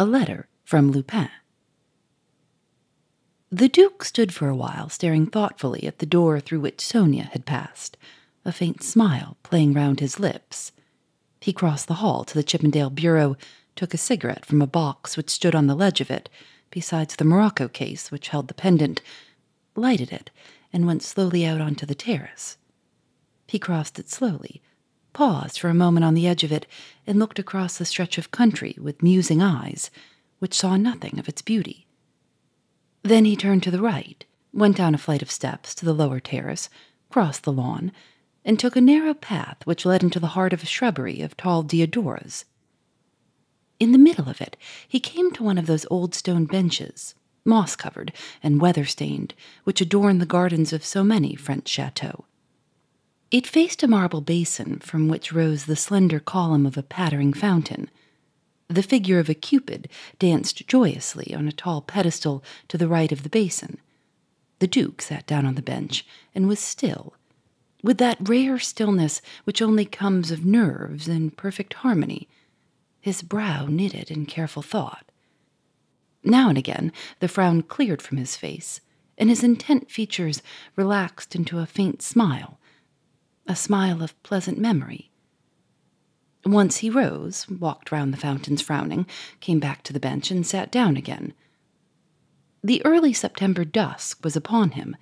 A Letter from Lupin. The Duke stood for a while staring thoughtfully at the door through which Sonia had passed, a faint smile playing round his lips. He crossed the hall to the Chippendale bureau, took a cigarette from a box which stood on the ledge of it, besides the morocco case which held the pendant, lighted it, and went slowly out onto the terrace. He crossed it slowly, paused for a moment on the edge of it, and looked across the stretch of country with musing eyes, which saw nothing of its beauty. Then he turned to the right, went down a flight of steps to the lower terrace, crossed the lawn, and took a narrow path which led into the heart of a shrubbery of tall deodars. In the middle of it, he came to one of those old stone benches, moss covered and weather stained, which adorn the gardens of so many French chateaux. It faced a marble basin from which rose the slender column of a pattering fountain. The figure of a Cupid danced joyously on a tall pedestal to the right of the basin. The Duke sat down on the bench and was still, with that rare stillness which only comes of nerves in perfect harmony his brow knitted in careful thought. Now and again the frown cleared from his face, and his intent features relaxed into a faint smile, a smile of pleasant memory. Once he rose, walked round the fountains frowning, came back to the bench, and sat down again. The early September dusk was upon him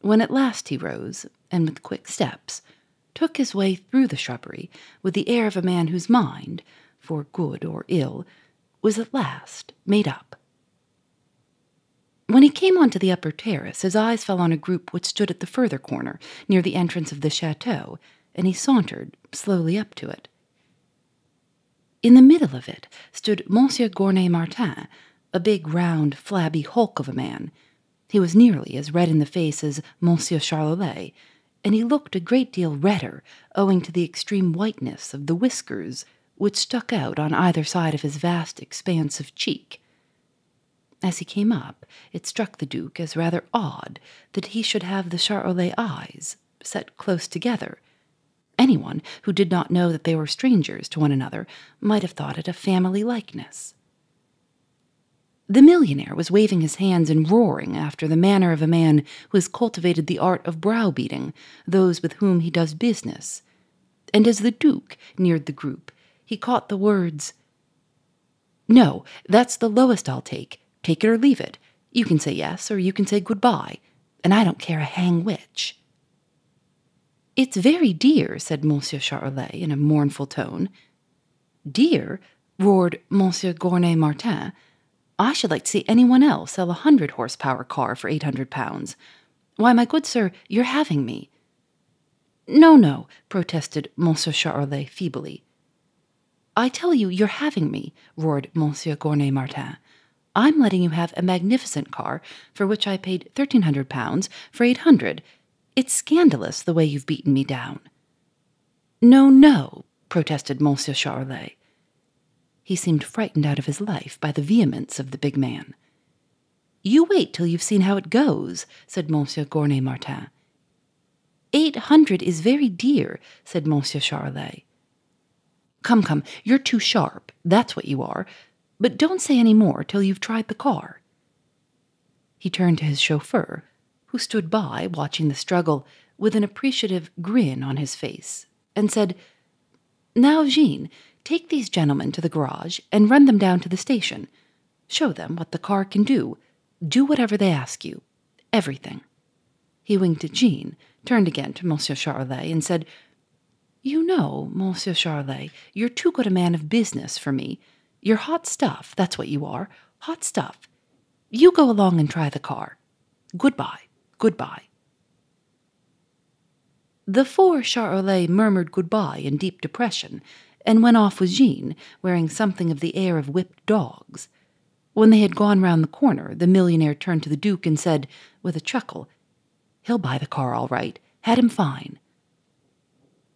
when at last he rose, and with quick steps, took his way through the shrubbery with the air of a man whose mind, for good or ill, was at last made up. When he came onto the upper terrace, his eyes fell on a group which stood at the further corner, near the entrance of the chateau, and he sauntered slowly up to it. In the middle of it stood Monsieur Gournay Martin, a big, round, flabby hulk of a man. He was nearly as red in the face as Monsieur Charolais, and he looked a great deal redder, owing to the extreme whiteness of the whiskers which stuck out on either side of his vast expanse of cheek. As he came up, it struck the Duke as rather odd that he should have the Charolais eyes set close together. Anyone who did not know that they were strangers to one another might have thought it a family likeness. The millionaire was waving his hands and roaring after the manner of a man who has cultivated the art of browbeating those with whom he does business. And as the Duke neared the group, he caught the words, No, that's the lowest I'll take. Take it or leave it. You can say yes or you can say goodbye, and I don't care a hang which. It's very dear, said Monsieur Charolais in a mournful tone. Dear? roared Monsieur Gournay Martin. I should like to see anyone else sell a hundred horsepower car for eight hundred pounds. Why, my good sir, you're having me. No, no, protested Monsieur Charolais feebly. I tell you, you're having me, roared Monsieur Gournay Martin. I'm letting you have a magnificent car for which I paid thirteen hundred pounds for eight hundred. It's scandalous the way you've beaten me down. No, no, protested Monsieur Charolais. He seemed frightened out of his life by the vehemence of the big man. You wait till you've seen how it goes, said Monsieur Gournay Martin. Eight hundred is very dear, said Monsieur Charolais. Come, come, you're too sharp. That's what you are. But don't say any more till you've tried the car. He turned to his chauffeur, who stood by watching the struggle with an appreciative grin on his face, and said, Now, Jean, take these gentlemen to the garage and run them down to the station. Show them what the car can do. Do whatever they ask you. Everything. He winked at Jean, turned again to Monsieur Charolais, and said, you know, Monsieur Charolais, you're too good a man of business for me. You're hot stuff, that's what you are. Hot stuff. You go along and try the car. Goodbye. Goodbye. The four Charolais murmured goodbye in deep depression, and went off with Jean, wearing something of the air of whipped dogs. When they had gone round the corner, the millionaire turned to the Duke and said, with a chuckle, He'll buy the car all right. Had him fine.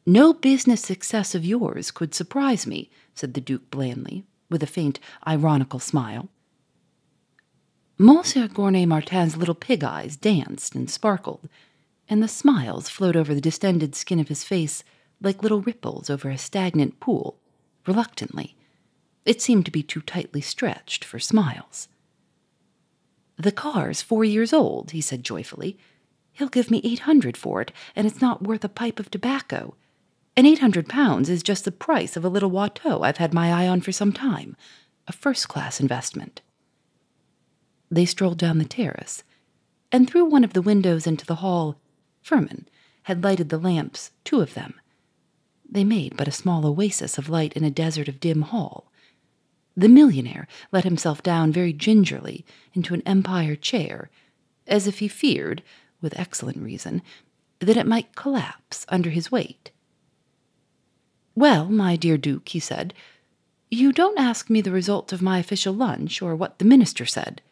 No business success of yours could surprise me, said the Duke blandly, with a faint, ironical smile. Monsieur Gournay Martin's little pig eyes danced and sparkled, and the smiles flowed over the distended skin of his face like little ripples over a stagnant pool, reluctantly. It seemed to be too tightly stretched for smiles. The car's four years old, he said joyfully. He'll give me eight hundred for it, and it's not worth a pipe of tobacco. And eight hundred pounds is just the price of a little Watteau I've had my eye on for some time. A first class investment. They strolled down the terrace, and through one of the windows into the hall, Firmin had lighted the lamps, two of them. They made but a small oasis of light in a desert of dim hall. The millionaire let himself down very gingerly into an empire chair, as if he feared, with excellent reason, that it might collapse under his weight. Well, my dear Duke, he said, you don't ask me the result of my official lunch or what the minister said.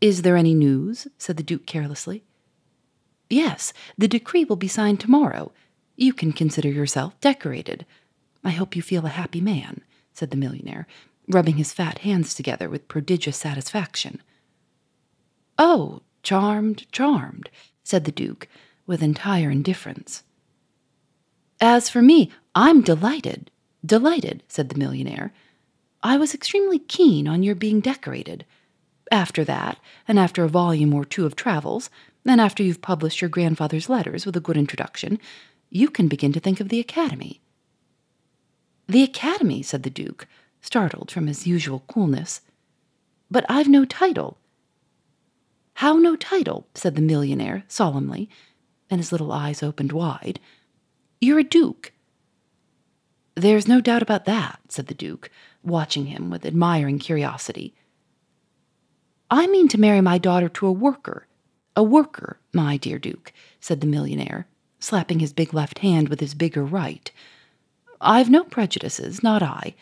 Is there any news? said the Duke carelessly. Yes, the decree will be signed tomorrow. You can consider yourself decorated. I hope you feel a happy man, said the millionaire, rubbing his fat hands together with prodigious satisfaction. Oh, charmed, charmed, said the Duke, with entire indifference. As for me, I'm delighted, delighted, said the millionaire. I was extremely keen on your being decorated. After that, and after a volume or two of travels, and after you've published your grandfather's letters with a good introduction, you can begin to think of the Academy. The Academy, said the Duke, startled from his usual coolness. But I've no title. How no title? said the millionaire solemnly, and his little eyes opened wide. You're a duke. There's no doubt about that, said the Duke, watching him with admiring curiosity. I mean to marry my daughter to a worker. A worker, my dear Duke, said the millionaire, slapping his big left hand with his bigger right. I've no prejudices, not I.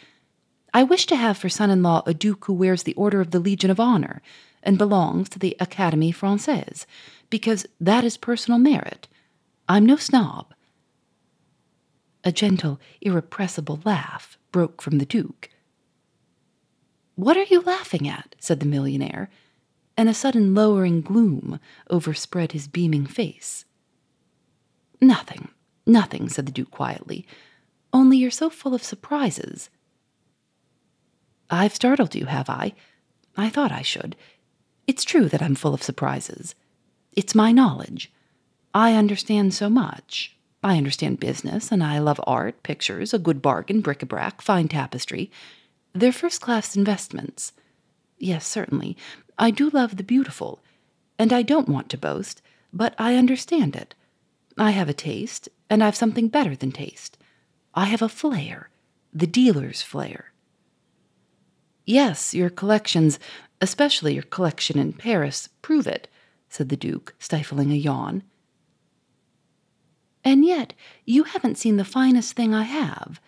I wish to have for son in law a duke who wears the Order of the Legion of Honor and belongs to the Académie Francaise, because that is personal merit. I'm no snob. A gentle, irrepressible laugh broke from the Duke. What are you laughing at? said the millionaire, and a sudden lowering gloom overspread his beaming face. Nothing, nothing, said the Duke quietly. Only you're so full of surprises. I've startled you, have I? I thought I should. It's true that I'm full of surprises. It's my knowledge. I understand so much. I understand business, and I love art, pictures, a good bargain, bric a brac, fine tapestry. They're first class investments. Yes, certainly. I do love the beautiful. And I don't want to boast, but I understand it. I have a taste, and I've something better than taste. I have a flair, the dealer's flair. Yes, your collections, especially your collection in Paris, prove it, said the Duke, stifling a yawn. And yet you haven't seen the finest thing I have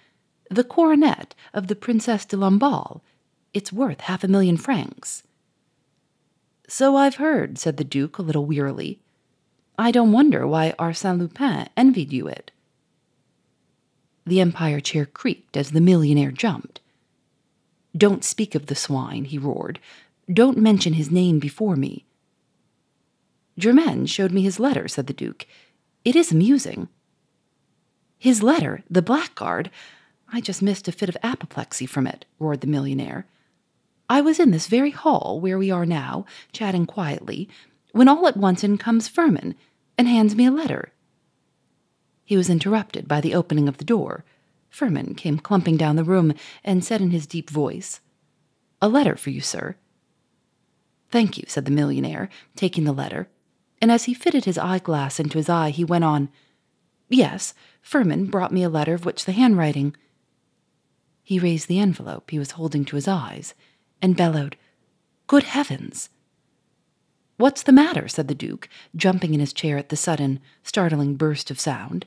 the coronet of the Princesse de Lamballe. It's worth half a million francs. So I've heard, said the Duke a little wearily. I don't wonder why Arsène Lupin envied you it. The Empire chair creaked as the millionaire jumped. Don't speak of the swine, he roared. Don't mention his name before me. Germaine showed me his letter, said the Duke. It is amusing. His letter, the blackguard, I just missed a fit of apoplexy from it, roared the millionaire. I was in this very hall where we are now, chatting quietly, when all at once in comes Firmin and hands me a letter. He was interrupted by the opening of the door. Firmin came clumping down the room and said in his deep voice, A letter for you, sir. Thank you, said the millionaire, taking the letter, and as he fitted his eyeglass into his eye, he went on, Yes, Firmin brought me a letter of which the handwriting he raised the envelope he was holding to his eyes and bellowed, Good heavens! What's the matter? said the Duke, jumping in his chair at the sudden, startling burst of sound.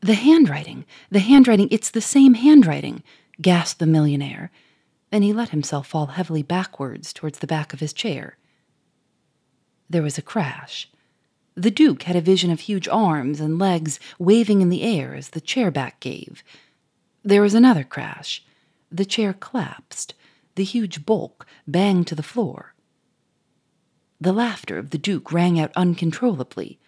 The handwriting, the handwriting, it's the same handwriting, gasped the millionaire. Then he let himself fall heavily backwards towards the back of his chair. There was a crash. The Duke had a vision of huge arms and legs waving in the air as the chair back gave. There was another crash. The chair collapsed. The huge bulk banged to the floor. The laughter of the Duke rang out uncontrollably.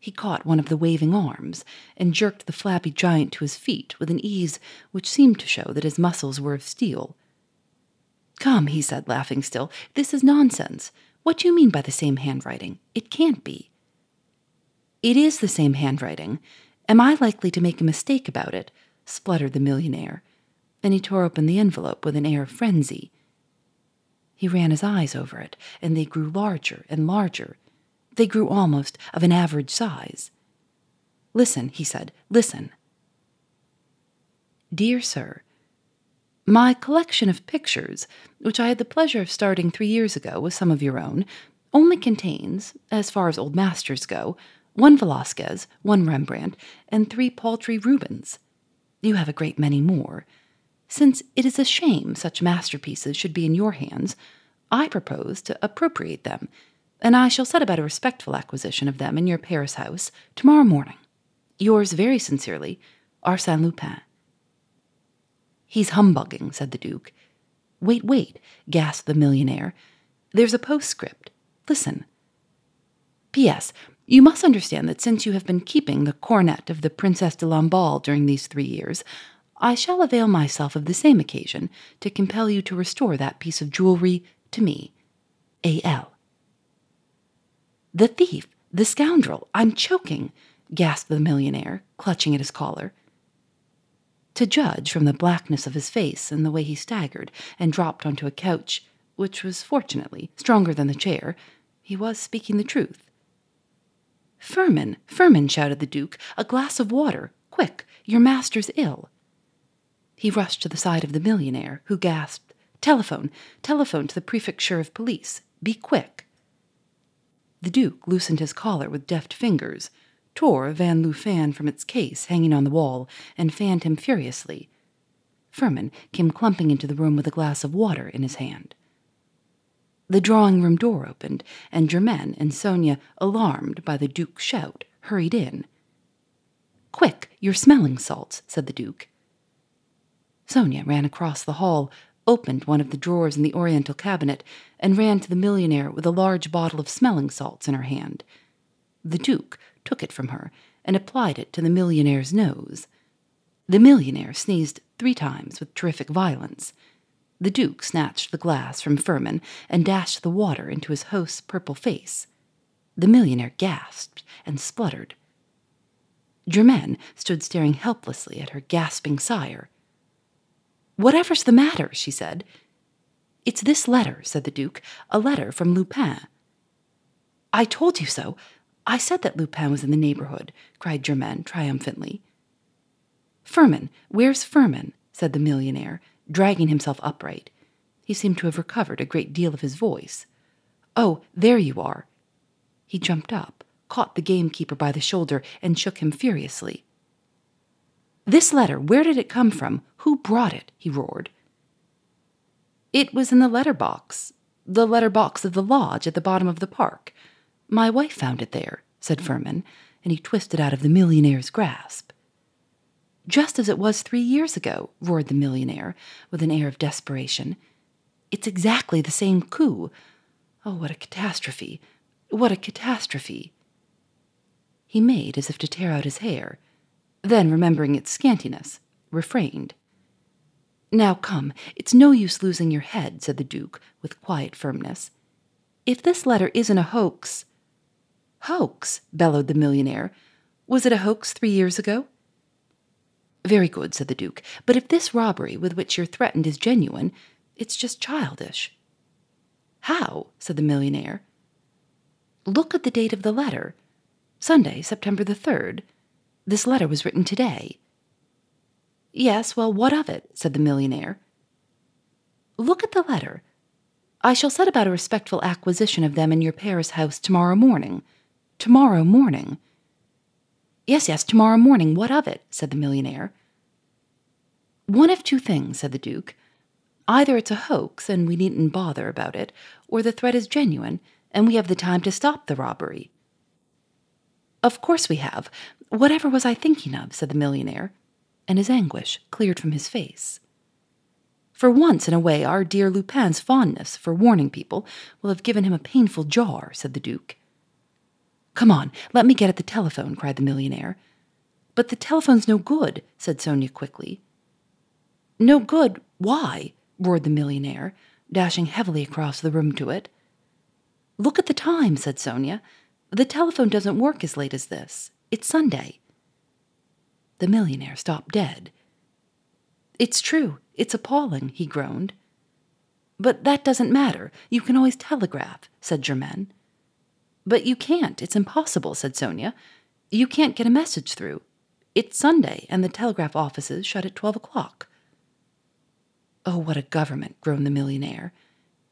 He caught one of the waving arms and jerked the flabby giant to his feet with an ease which seemed to show that his muscles were of steel. Come, he said, laughing still, this is nonsense. What do you mean by the same handwriting? It can't be. It is the same handwriting. Am I likely to make a mistake about it? spluttered the millionaire. Then he tore open the envelope with an air of frenzy. He ran his eyes over it, and they grew larger and larger. They grew almost of an average size. Listen, he said, listen. Dear Sir, My collection of pictures, which I had the pleasure of starting three years ago with some of your own, only contains, as far as old masters go, one Velasquez, one Rembrandt, and three paltry Rubens. You have a great many more. Since it is a shame such masterpieces should be in your hands, I propose to appropriate them, and I shall set about a respectful acquisition of them in your Paris house tomorrow morning. Yours very sincerely, Arsène Lupin. He's humbugging, said the Duke. Wait, wait, gasped the millionaire. There's a postscript. Listen. P.S. You must understand that since you have been keeping the coronet of the Princess de Lamballe during these three years, I shall avail myself of the same occasion to compel you to restore that piece of jewelry to me. A.L. The thief, the scoundrel, I'm choking, gasped the millionaire, clutching at his collar. To judge from the blackness of his face and the way he staggered and dropped onto a couch, which was fortunately stronger than the chair, he was speaking the truth. Firmin, Firmin, shouted the Duke, a glass of water, quick, your master's ill. He rushed to the side of the millionaire, who gasped, Telephone, telephone to the prefecture of police, be quick. The Duke loosened his collar with deft fingers, tore Van Loo fan from its case hanging on the wall, and fanned him furiously. Firmin came clumping into the room with a glass of water in his hand. The drawing room door opened, and Germaine and Sonia, alarmed by the Duke's shout, hurried in. Quick, your smelling salts, said the Duke. Sonia ran across the hall, opened one of the drawers in the Oriental cabinet, and ran to the millionaire with a large bottle of smelling salts in her hand. The Duke took it from her and applied it to the millionaire's nose. The millionaire sneezed three times with terrific violence. The Duke snatched the glass from Firmin and dashed the water into his host's purple face. The millionaire gasped and spluttered. Germaine stood staring helplessly at her gasping sire. Whatever's the matter? she said. It's this letter, said the Duke, a letter from Lupin. I told you so. I said that Lupin was in the neighborhood, cried Germaine triumphantly. Firmin, where's Firmin? said the millionaire, dragging himself upright. He seemed to have recovered a great deal of his voice. Oh, there you are. He jumped up, caught the gamekeeper by the shoulder, and shook him furiously. This letter, where did it come from? Who brought it? he roared. It was in the letter box, the letter box of the lodge at the bottom of the park. My wife found it there, said Firmin, and he twisted out of the millionaire's grasp. Just as it was three years ago, roared the millionaire, with an air of desperation. It's exactly the same coup. Oh, what a catastrophe! What a catastrophe! He made as if to tear out his hair, then, remembering its scantiness, refrained. Now come, it's no use losing your head, said the Duke, with quiet firmness. If this letter isn't a hoax. Hoax? bellowed the millionaire. Was it a hoax three years ago? Very good, said the Duke. But if this robbery with which you're threatened is genuine, it's just childish. How? said the millionaire. Look at the date of the letter Sunday, September the 3rd. This letter was written today. Yes, well, what of it? said the millionaire. Look at the letter. I shall set about a respectful acquisition of them in your Paris house tomorrow morning. Tomorrow morning. Yes, yes, tomorrow morning. What of it? said the millionaire. One of two things, said the Duke. Either it's a hoax and we needn't bother about it, or the threat is genuine and we have the time to stop the robbery. Of course we have. Whatever was I thinking of? said the millionaire, and his anguish cleared from his face. For once in a way, our dear Lupin's fondness for warning people will have given him a painful jar, said the Duke. Come on, let me get at the telephone, cried the millionaire. But the telephone's no good, said Sonia quickly. No good? Why? roared the millionaire, dashing heavily across the room to it. Look at the time, said Sonia. The telephone doesn't work as late as this. It's Sunday. The millionaire stopped dead. It's true. It's appalling, he groaned. But that doesn't matter. You can always telegraph, said Germaine. But you can't. It's impossible, said Sonia. You can't get a message through. It's Sunday, and the telegraph offices shut at twelve o'clock. Oh, what a government, groaned the millionaire.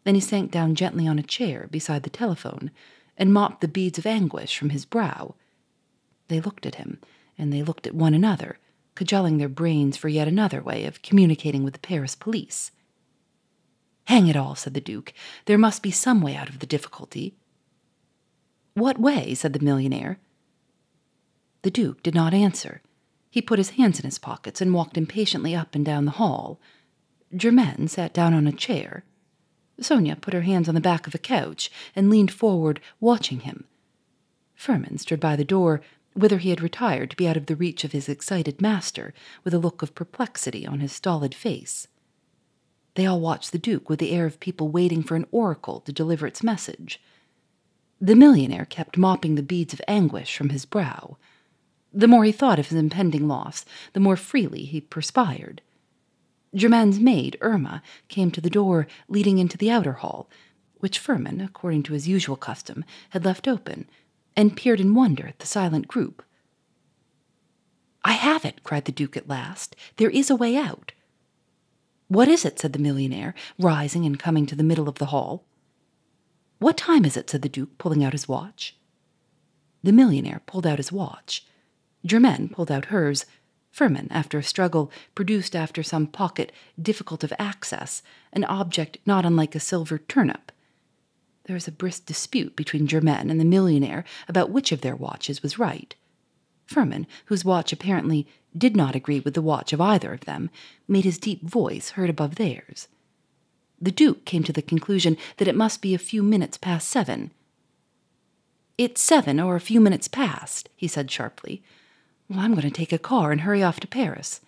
Then he sank down gently on a chair beside the telephone and mopped the beads of anguish from his brow. They looked at him, and they looked at one another, cajoling their brains for yet another way of communicating with the Paris police. Hang it all, said the Duke. There must be some way out of the difficulty. What way? said the millionaire. The Duke did not answer. He put his hands in his pockets and walked impatiently up and down the hall. Germaine sat down on a chair. Sonia put her hands on the back of a couch and leaned forward, watching him. Firmin stood by the door, whither he had retired to be out of the reach of his excited master, with a look of perplexity on his stolid face. They all watched the Duke with the air of people waiting for an oracle to deliver its message. The millionaire kept mopping the beads of anguish from his brow. The more he thought of his impending loss, the more freely he perspired. Germaine's maid, Irma, came to the door leading into the outer hall, which Firmin, according to his usual custom, had left open, and peered in wonder at the silent group. I have it, cried the Duke at last. There is a way out. What is it? said the millionaire, rising and coming to the middle of the hall. What time is it? said the Duke, pulling out his watch. The millionaire pulled out his watch. Germaine pulled out hers. Firmin, after a struggle, produced after some pocket difficult of access an object not unlike a silver turnip. There was a brisk dispute between Germaine and the millionaire about which of their watches was right. Firmin, whose watch apparently did not agree with the watch of either of them, made his deep voice heard above theirs. The Duke came to the conclusion that it must be a few minutes past seven. It's seven or a few minutes past, he said sharply. Well, I'm going to take a car and hurry off to Paris.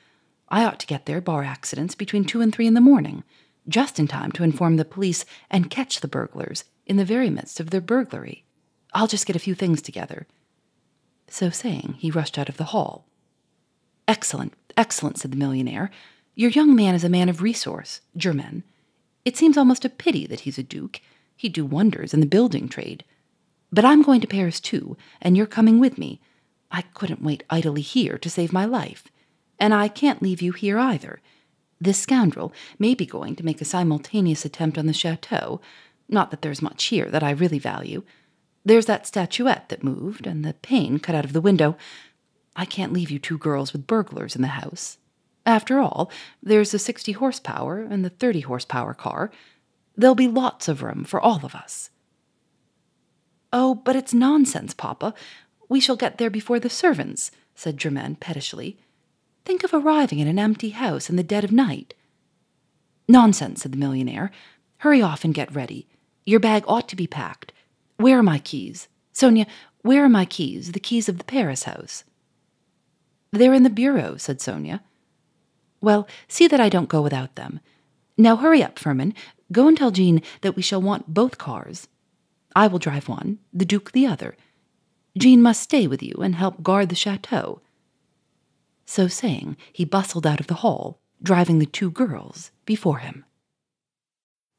I ought to get there, bar accidents, between two and three in the morning, just in time to inform the police and catch the burglars in the very midst of their burglary. I'll just get a few things together. So saying, he rushed out of the hall. Excellent, excellent, said the millionaire. Your young man is a man of resource, Germaine. It seems almost a pity that he's a duke. He'd do wonders in the building trade. But I'm going to Paris too, and you're coming with me. I couldn't wait idly here to save my life. And I can't leave you here either. This scoundrel may be going to make a simultaneous attempt on the chateau, not that there's much here that I really value. There's that statuette that moved, and the pane cut out of the window. I can't leave you two girls with burglars in the house. After all, there's the 60 horsepower and the 30 horsepower car. There'll be lots of room for all of us. Oh, but it's nonsense, Papa. We shall get there before the servants, said Germaine pettishly. Think of arriving in an empty house in the dead of night. Nonsense, said the millionaire. Hurry off and get ready. Your bag ought to be packed. Where are my keys? Sonia, where are my keys, the keys of the Paris house? They're in the bureau, said Sonia. Well, see that I don't go without them. Now hurry up, Firmin. Go and tell Jean that we shall want both cars. I will drive one, the Duke the other. Jean must stay with you and help guard the chateau. So saying, he bustled out of the hall, driving the two girls before him.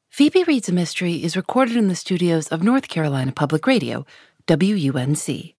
Phoebe Reads a Mystery is recorded in the studios of North Carolina Public Radio, WUNC.